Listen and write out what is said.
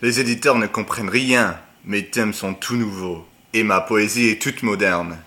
Les éditeurs ne comprennent rien. Mes thèmes sont tout nouveaux. Et ma poésie est toute moderne.